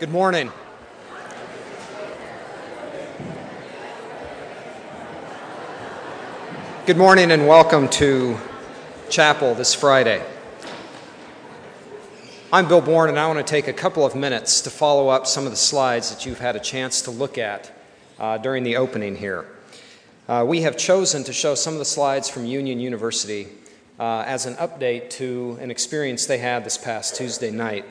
Good morning. Good morning and welcome to chapel this Friday. I'm Bill Born, and I want to take a couple of minutes to follow up some of the slides that you've had a chance to look at uh, during the opening here. Uh, we have chosen to show some of the slides from Union University uh, as an update to an experience they had this past Tuesday night.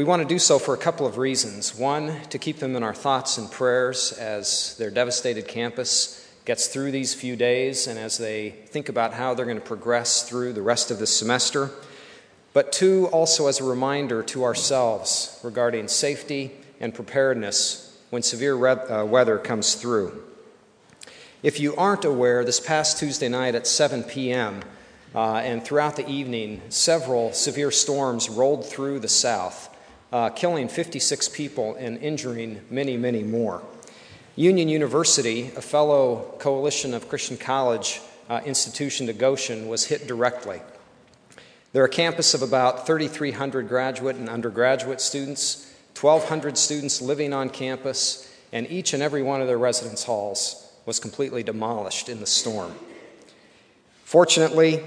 We want to do so for a couple of reasons. One, to keep them in our thoughts and prayers as their devastated campus gets through these few days and as they think about how they're going to progress through the rest of the semester. But two, also as a reminder to ourselves regarding safety and preparedness when severe uh, weather comes through. If you aren't aware, this past Tuesday night at 7 p.m., uh, and throughout the evening, several severe storms rolled through the south, uh, killing 56 people and injuring many, many more. Union University, a fellow coalition of Christian college uh, institution to Goshen, was hit directly. They're a campus of about 3,300 graduate and undergraduate students, 1,200 students living on campus, and each and every one of their residence halls was completely demolished in the storm. Fortunately,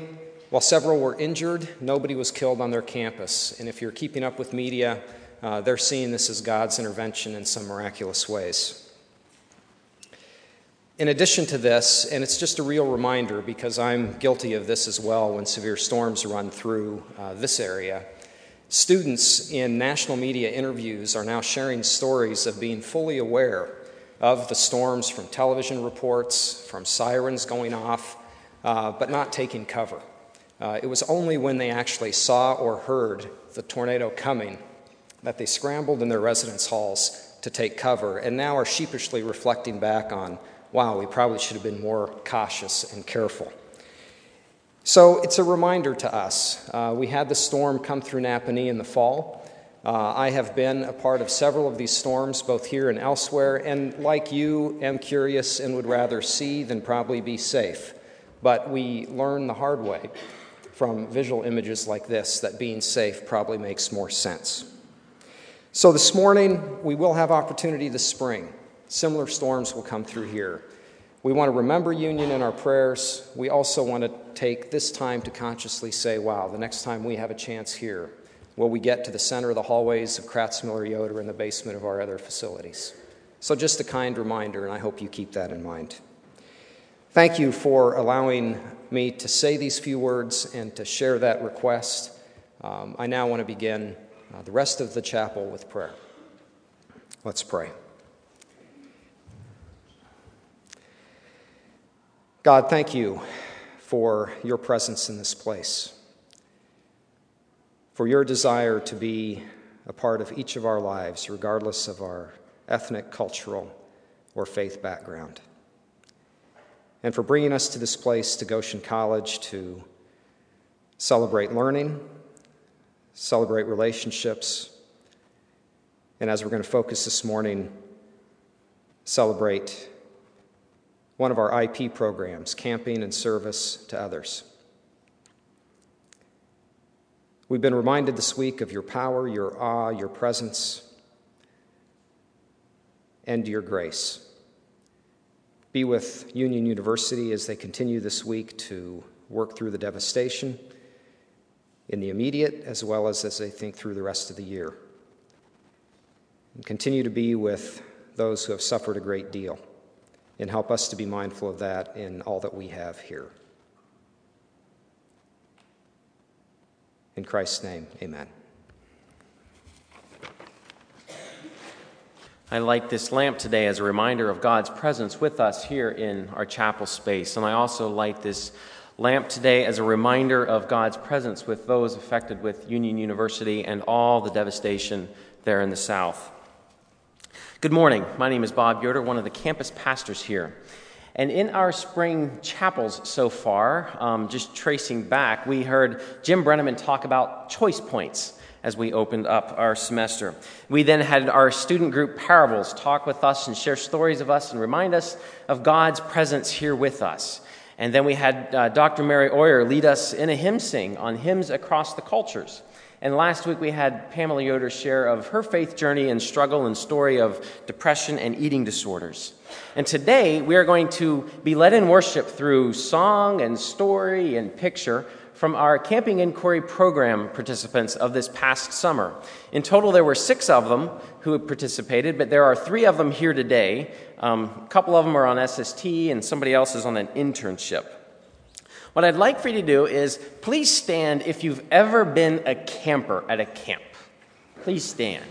while several were injured, nobody was killed on their campus. And if you're keeping up with media, uh, they're seeing this as God's intervention in some miraculous ways. In addition to this, and it's just a real reminder because I'm guilty of this as well when severe storms run through uh, this area, students in national media interviews are now sharing stories of being fully aware of the storms from television reports, from sirens going off, uh, but not taking cover. Uh, it was only when they actually saw or heard the tornado coming that they scrambled in their residence halls to take cover and now are sheepishly reflecting back on wow, we probably should have been more cautious and careful. So it's a reminder to us. Uh, we had the storm come through Napanee in the fall. Uh, I have been a part of several of these storms, both here and elsewhere, and like you, am curious and would rather see than probably be safe. But we learn the hard way from visual images like this that being safe probably makes more sense. So this morning, we will have opportunity this spring Similar storms will come through here. We want to remember union in our prayers. We also want to take this time to consciously say, wow, the next time we have a chance here, will we get to the center of the hallways of Kratz-Miller-Yoder in the basement of our other facilities? So, just a kind reminder, and I hope you keep that in mind. Thank you for allowing me to say these few words and to share that request. Um, I now want to begin uh, the rest of the chapel with prayer. Let's pray. God, thank you for your presence in this place, for your desire to be a part of each of our lives, regardless of our ethnic, cultural, or faith background. And for bringing us to this place, to Goshen College, to celebrate learning, celebrate relationships, and as we're going to focus this morning, celebrate one of our IP programs, Camping and Service to Others. We've been reminded this week of your power, your awe, your presence, and your grace. Be with Union University as they continue this week to work through the devastation in the immediate as well as as they think through the rest of the year. And continue to be with those who have suffered a great deal and help us to be mindful of that in all that we have here. In Christ's name, amen. I light this lamp today as a reminder of God's presence with us here in our chapel space. And I also light this lamp today as a reminder of God's presence with those affected with Union University and all the devastation there in the South. Good morning. My name is Bob Yoder, one of the campus pastors here. And in our spring chapels so far, um, just tracing back, we heard Jim Brenneman talk about choice points as we opened up our semester. We then had our student group parables talk with us and share stories of us and remind us of God's presence here with us. And then we had uh, Dr. Mary Oyer lead us in a hymn sing on hymns across the cultures And last week we had Pamela Yoder share of her faith journey and struggle and story of depression and eating disorders. And today we are going to be led in worship through song and story and picture from our Camping Inquiry program participants of this past summer. In total, there were six of them who participated, but there are three of them here today. Um, a couple of them are on SST, and somebody else is on an internship. What I'd like for you to do is please stand if you've ever been a camper at a camp. Please stand.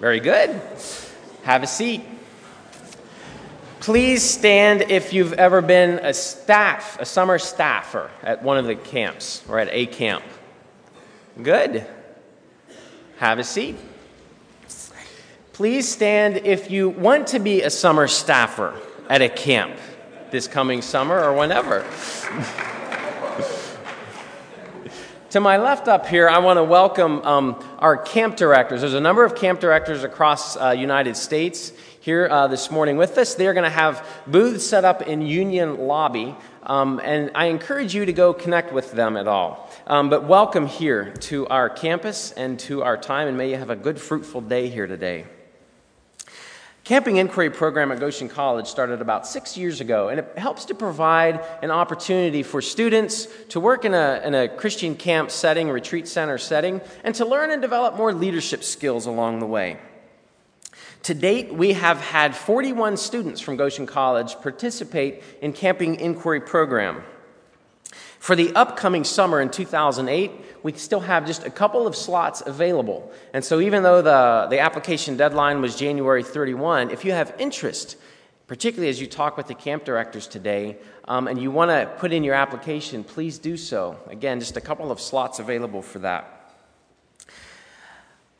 Very good. Have a seat. Please stand if you've ever been a staff, a summer staffer at one of the camps or at a camp. Good. Have a seat. Please stand if you want to be a summer staffer at a camp this coming summer or whenever. to my left up here, I want to welcome um, our camp directors. There's a number of camp directors across uh, United States here uh, this morning with us. They're going to have booths set up in Union Lobby, um, and I encourage you to go connect with them at all. Um, but welcome here to our campus and to our time, and may you have a good, fruitful day here today. Camping Inquiry program at Goshen College started about six years ago, and it helps to provide an opportunity for students to work in a, in a Christian camp setting, retreat center setting, and to learn and develop more leadership skills along the way. To date, we have had 41 students from Goshen College participate in Camping Inquiry program. For the upcoming summer in 2008, we still have just a couple of slots available. And so, even though the, the application deadline was January 31, if you have interest, particularly as you talk with the camp directors today, um, and you want to put in your application, please do so. Again, just a couple of slots available for that.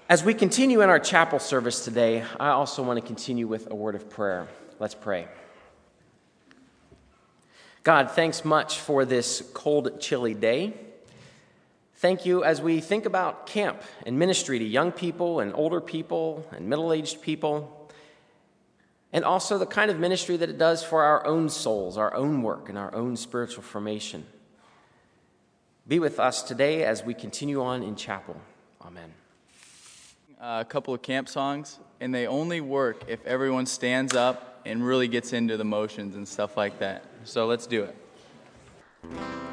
As we continue in our chapel service today, I also want to continue with a word of prayer. Let's pray. God, thanks much for this cold, chilly day. Thank you as we think about camp and ministry to young people and older people and middle aged people, and also the kind of ministry that it does for our own souls, our own work, and our own spiritual formation. Be with us today as we continue on in chapel. Amen. Uh, a couple of camp songs, and they only work if everyone stands up and really gets into the motions and stuff like that. So let's do it.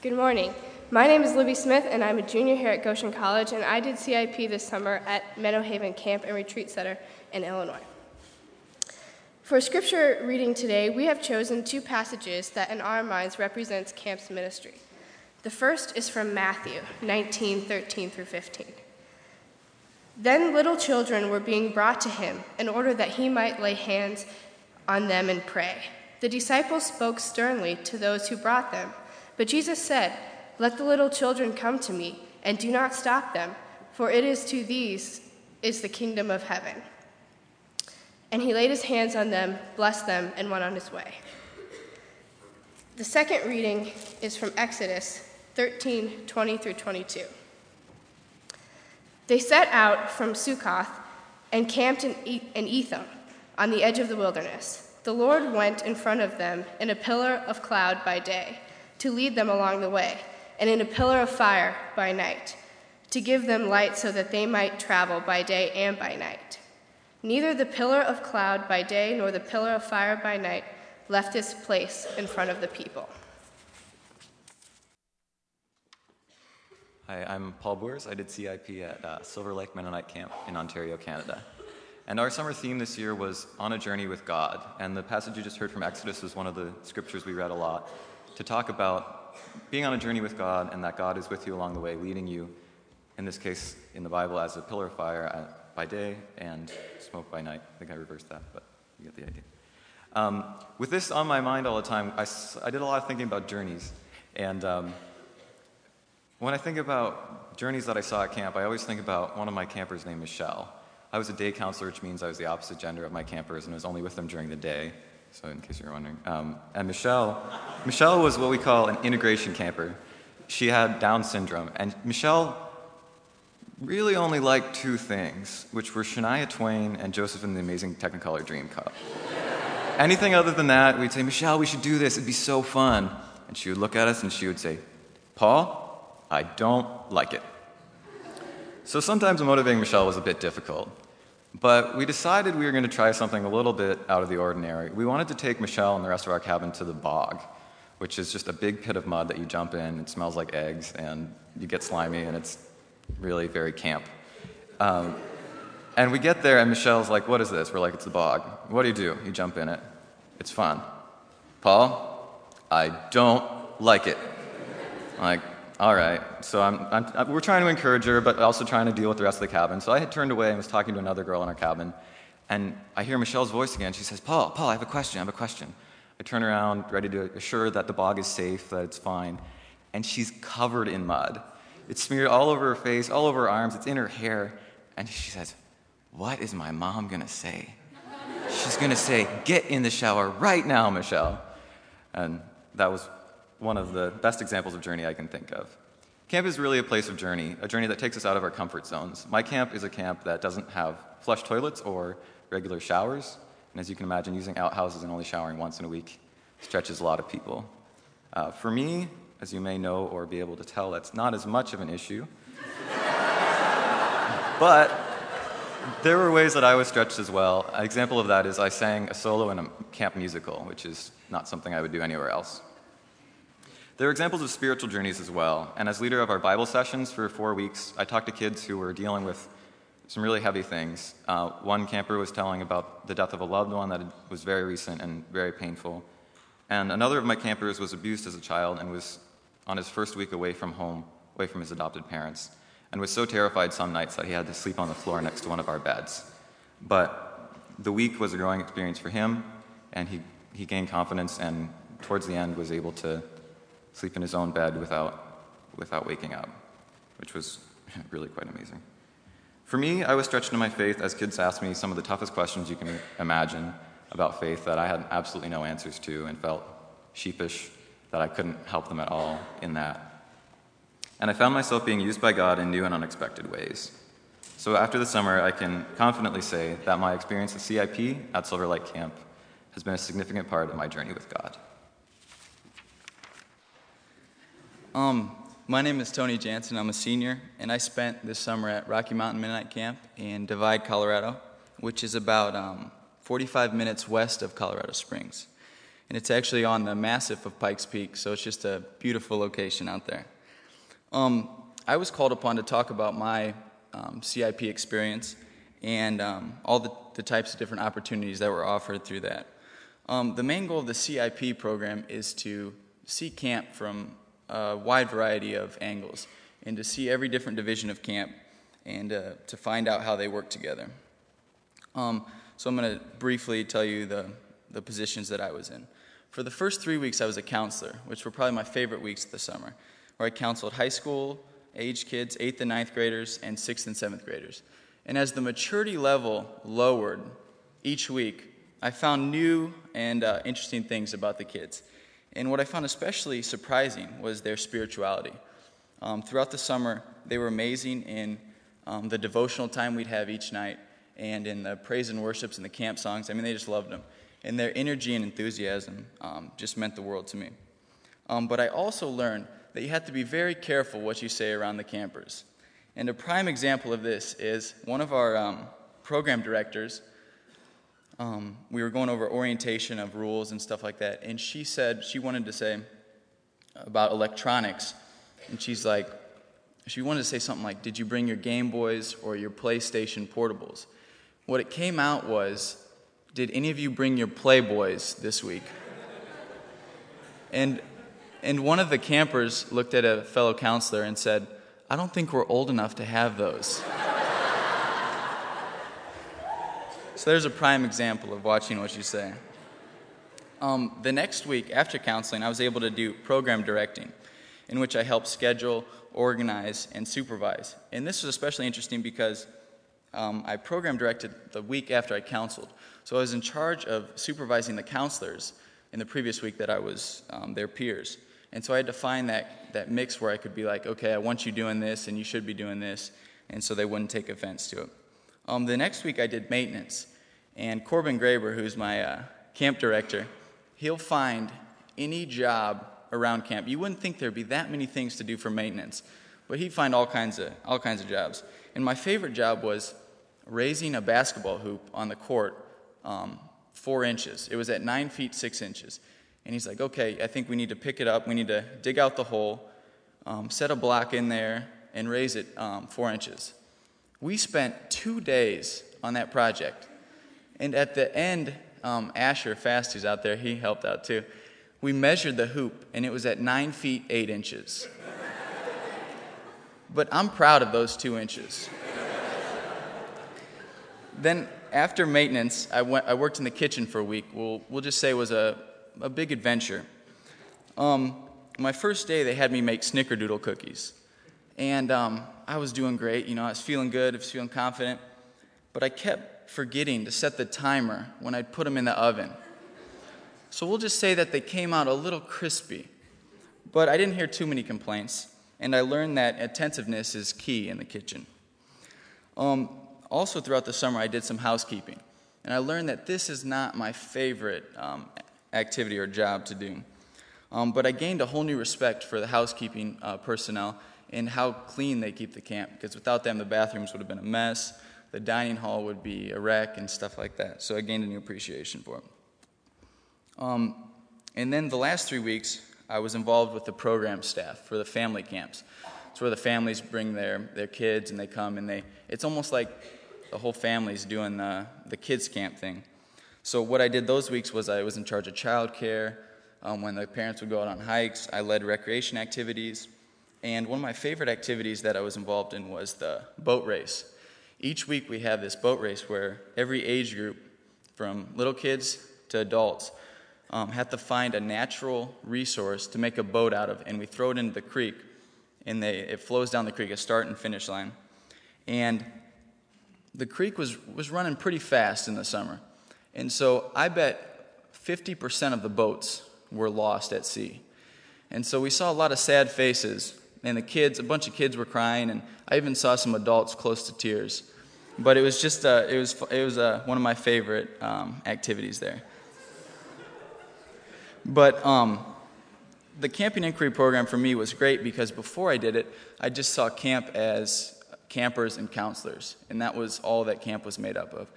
Good morning. My name is Libby Smith, and I'm a junior here at Goshen College, and I did CIP this summer at Menno Haven Camp and Retreat Center in Illinois. For scripture reading today, we have chosen two passages that in our minds represents camp's ministry. The first is from Matthew 19, 13 through 15. Then little children were being brought to him in order that he might lay hands on them and pray. The disciples spoke sternly to those who brought them, but Jesus said, Let the little children come to me, and do not stop them, for it is to these is the kingdom of heaven. And he laid his hands on them, blessed them, and went on his way. The second reading is from Exodus 13 20 through 22. They set out from Sukkoth and camped in, Etham on the edge of the wilderness. The Lord went in front of them in a pillar of cloud by day to lead them along the way, and in a pillar of fire by night to give them light so that they might travel by day and by night. Neither the pillar of cloud by day nor the pillar of fire by night left its place in front of the people. Hi, I'm Paul Boers. I did CIP at uh, Silver Lake Mennonite Camp in Ontario, Canada. And our summer theme this year was On a Journey with God. And the passage you just heard from Exodus is one of the scriptures we read a lot to talk about being on a journey with God and that God is with you along the way, leading you, in this case in the Bible, as a pillar of fire uh, by day and smoke by night. I think I reversed that, but you get the idea. Um, with this on my mind all the time, I, I did a lot of thinking about journeys. And um, when I think about journeys that I saw at camp, I always think about one of my campers named Michelle. I was a day counselor, which means I was the opposite gender of my campers and was only with them during the day. So, in case you're wondering, um, and Michelle, Michelle was what we call an integration camper. She had Down syndrome, and Michelle really only liked two things, which were Shania Twain and Joseph and the Amazing Technicolor Dreamcoat. Anything other than that, we'd say, Michelle, we should do this. It'd be so fun. And she would look at us and she would say, Paul, I don't like it. So sometimes motivating Michelle was a bit difficult. But we decided we were going to try something a little bit out of the ordinary. We wanted to take Michelle and the rest of our cabin to the bog, which is just a big pit of mud that you jump in. It smells like eggs, and you get slimy, and it's really very camp. Um, and we get there, and Michelle's like, What is this? We're like, It's the bog. What do you do? You jump in it. It's fun. Paul, I don't like it. I'm like, all right. So I'm, I'm, uh, we're trying to encourage her, but also trying to deal with the rest of the cabin. So I had turned away and was talking to another girl in our cabin. And I hear Michelle's voice again. She says, Paul, Paul, I have a question. I have a question. I turn around, ready to assure that the bog is safe, that it's fine. And she's covered in mud. It's smeared all over her face, all over her arms, it's in her hair. And she says, What is my mom going to say? She's going to say, Get in the shower right now, Michelle. And that was one of the best examples of journey I can think of. Camp is really a place of journey, a journey that takes us out of our comfort zones. My camp is a camp that doesn't have flush toilets or regular showers, and as you can imagine, using outhouses and only showering once in a week stretches a lot of people. Uh, for me, as you may know or be able to tell, that's not as much of an issue. but there were ways that I was stretched as well. An example of that is I sang a solo in a camp musical, which is not something I would do anywhere else. There are examples of spiritual journeys as well. And as leader of our Bible sessions for four weeks, I talked to kids who were dealing with some really heavy things. Uh, one camper was telling about the death of a loved one that was very recent and very painful. And another of my campers was abused as a child and was on his first week away from home, away from his adopted parents, and was so terrified some nights that he had to sleep on the floor next to one of our beds. But the week was a growing experience for him, and he, he gained confidence and towards the end was able to sleep in his own bed without, without waking up, which was really quite amazing. For me, I was stretched in my faith as kids asked me some of the toughest questions you can imagine about faith that I had absolutely no answers to and felt sheepish that I couldn't help them at all in that. And I found myself being used by God in new and unexpected ways. So after the summer, I can confidently say that my experience at CIP at Silver Lake Camp has been a significant part of my journey with God. Um, my name is Tony Janzen. I'm a senior, and I spent this summer at Rocky Mountain Mennonite Camp in Divide, Colorado, which is about um, 45 minutes west of Colorado Springs. and it's actually on the massif of Pikes Peak, so it's just a beautiful location out there. Um, I was called upon to talk about my um, CIP experience and um, all the, the, types of different opportunities that were offered through that. Um, the main goal of the CIP program is to see camp from a wide variety of angles and to see every different division of camp and uh, to find out how they work together. Um, so I'm going to briefly tell you the, the positions that I was in. For the first three weeks, I was a counselor, which were probably my favorite weeks of the summer, where I counseled high school age kids, eighth and ninth graders, and sixth and seventh graders. And as the maturity level lowered each week, I found new and uh, interesting things about the kids. And what I found especially surprising was their spirituality. Um, throughout the summer, they were amazing in um, the devotional time we'd have each night and in the praise and worships and the camp songs. I mean, they just loved them. And their energy and enthusiasm um, just meant the world to me. Um, but I also learned that you have to be very careful what you say around the campers. And a prime example of this is one of our um, program directors. Um, we were going over orientation of rules and stuff like that, and she said she wanted to say about electronics, and she's like, she wanted to say something like, Did you bring your Game Boys or your PlayStation portables? What it came out was, Did any of you bring your Playboys this week? and and one of the campers looked at a fellow counselor and said, I don't think we're old enough to have those. There's a prime example of watching what you say. Um, the next week after counseling, I was able to do program directing, in which I helped schedule, organize, and supervise. And this was especially interesting because um, I program directed the week after I counseled. So I was in charge of supervising the counselors in the previous week that I was um, their peers. And so I had to find that, that mix where I could be like, okay, I want you doing this, and you should be doing this, and so they wouldn't take offense to it. Um, the next week I did maintenance, and Corbin Graber, who's my uh, camp director, he'll find any job around camp. You wouldn't think there'd be that many things to do for maintenance, but he'd find all kinds of all kinds of jobs. And my favorite job was raising a basketball hoop on the court um, four inches. It was at nine feet six inches. And he's like, okay, I think we need to pick it up. We need to dig out the hole, um, set a block in there, and raise it um, four inches. We spent two days on that project. And at the end, um, Asher Fast, who's out there, he helped out too. We measured the hoop, and it was at nine feet eight inches. but I'm proud of those two inches. then, after maintenance, I, went, I worked in the kitchen for a week. We'll, we'll just say it was a a big adventure. Um, my first day, they had me make snickerdoodle cookies. And um, I was doing great. You know, I was feeling good, I was feeling confident. But I kept forgetting to set the timer when I'd put them in the oven. So we'll just say that they came out a little crispy. But I didn't hear too many complaints. And I learned that attentiveness is key in the kitchen. Um, also, throughout the summer, I did some housekeeping. And I learned that this is not my favorite um, activity or job to do. Um, but I gained a whole new respect for the housekeeping uh, personnel and how clean they keep the camp, because without them, the bathrooms would have been a mess, the dining hall would be a wreck, and stuff like that. So I gained a new appreciation for it. Um, and then the last three weeks, I was involved with the program staff for the family camps. It's where the families bring their, their kids and they come and they, it's almost like the whole family's doing the, the kids' camp thing. So, what I did those weeks was I was in charge of childcare. Um, when the parents would go out on hikes, I led recreation activities. And one of my favorite activities that I was involved in was the boat race. Each week we have this boat race where every age group, from little kids to adults, um, have to find a natural resource to make a boat out of, and we throw it into the creek, and they, it flows down the creek, a start and finish line. And the creek was, was running pretty fast in the summer. And so I bet 50% of the boats were lost at sea. And so we saw a lot of sad faces, and the kids, a bunch of kids were crying, and I even saw some adults close to tears. But it was just, uh, it was, it was uh, one of my favorite um, activities there. But um, the camping inquiry program for me was great because before I did it, I just saw camp as campers and counselors, and that was all that camp was made up of.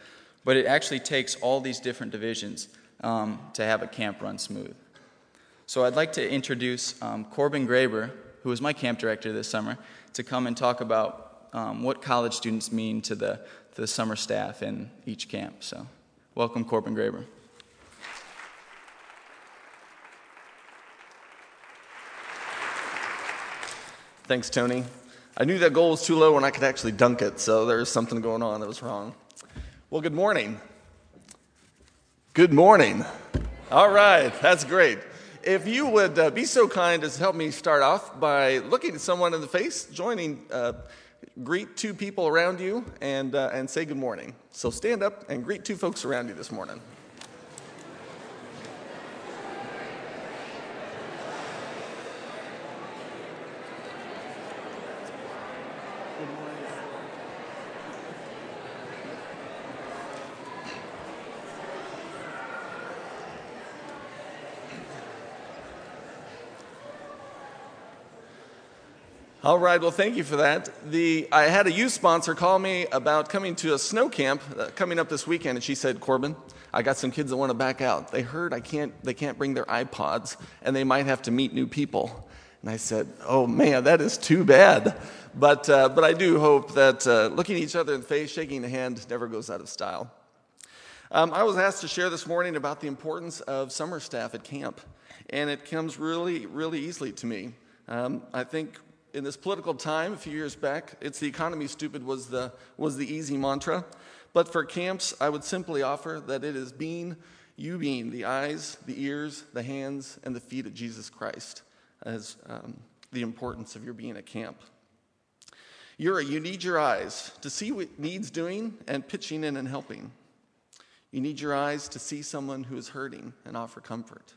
But it actually takes all these different divisions um, to have a camp run smooth. So I'd like to introduce um, Corbin Graber, who was my camp director this summer, to come and talk about um, what college students mean to the, to the summer staff in each camp. So welcome, Corbin Graber. Thanks, Tony. I knew that goal was too low when I could actually dunk it, so there's something going on that was wrong. Well, good morning. Good morning. All right, that's great. If you would uh, be so kind as to help me start off by looking at someone in the face, joining, uh, greet two people around you, and, uh, and say good morning. So stand up and greet two folks around you this morning. All right, well, thank you for that. The, I had a youth sponsor call me about coming to a snow camp uh, coming up this weekend, and she said, Corbin, I got some kids that want to back out. They heard I can't, they can't bring their iPods, and they might have to meet new people. And I said, Oh man, that is too bad. But, uh, but I do hope that uh, looking each other in the face, shaking the hand, never goes out of style. Um, I was asked to share this morning about the importance of summer staff at camp, and it comes really, really easily to me. Um, I think in this political time a few years back, it's the economy stupid was the, was the easy mantra. But for camps, I would simply offer that it is being, you being the eyes, the ears, the hands, and the feet of Jesus Christ as um, the importance of your being at camp. You're, you need your eyes to see what needs doing and pitching in and helping. You need your eyes to see someone who is hurting and offer comfort.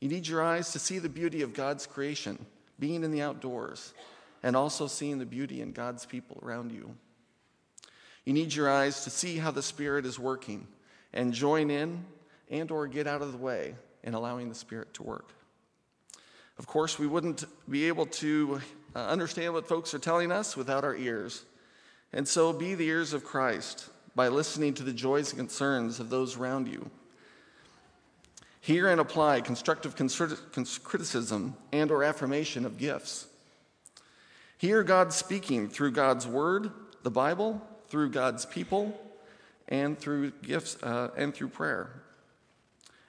You need your eyes to see the beauty of God's creation being in the outdoors, and also seeing the beauty in God's people around you. You need your eyes to see how the Spirit is working and join in and or get out of the way in allowing the Spirit to work. Of course, we wouldn't be able to uh, understand what folks are telling us without our ears. And so be the ears of Christ by listening to the joys and concerns of those around you Hear and apply constructive criticism and or affirmation of gifts. Hear God speaking through God's word, the Bible, through God's people, and through gifts uh, and through prayer.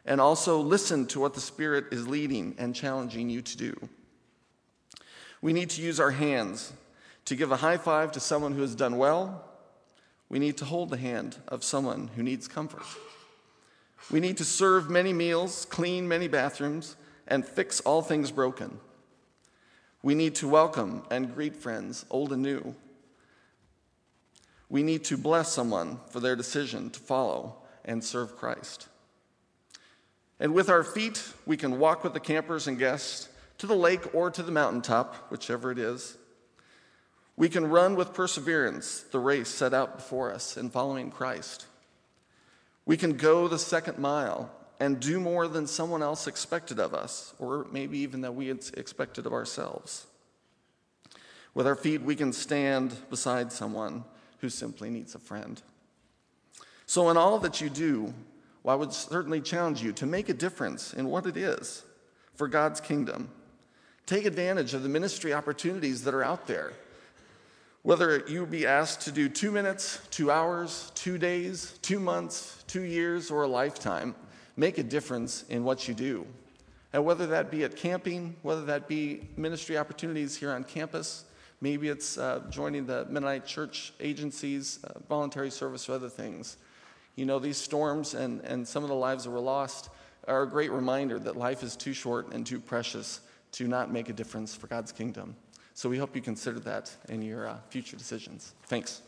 And also listen to what the Spirit is leading and challenging you to do. We need to use our hands to give a high five to someone who has done well. We need to hold the hand of someone who needs comfort. We need to serve many meals, clean many bathrooms, and fix all things broken. We need to welcome and greet friends, old and new. We need to bless someone for their decision to follow and serve Christ. And with our feet, we can walk with the campers and guests to the lake or to the mountaintop, whichever it is. We can run with perseverance the race set out before us in following Christ. We can go the second mile and do more than someone else expected of us, or maybe even that we had expected of ourselves. With our feet, we can stand beside someone who simply needs a friend. So, in all that you do, well, I would certainly challenge you to make a difference in what it is for God's kingdom. Take advantage of the ministry opportunities that are out there whether you be asked to do two minutes, two hours, two days, two months, two years, or a lifetime, make a difference in what you do. And whether that be at camping, whether that be ministry opportunities here on campus, maybe it's uh, joining the Mennonite Church agencies, uh, voluntary service, or other things. You know, these storms and, and some of the lives that were lost are a great reminder that life is too short and too precious to not make a difference for God's kingdom. So we hope you consider that in your uh, future decisions. Thanks.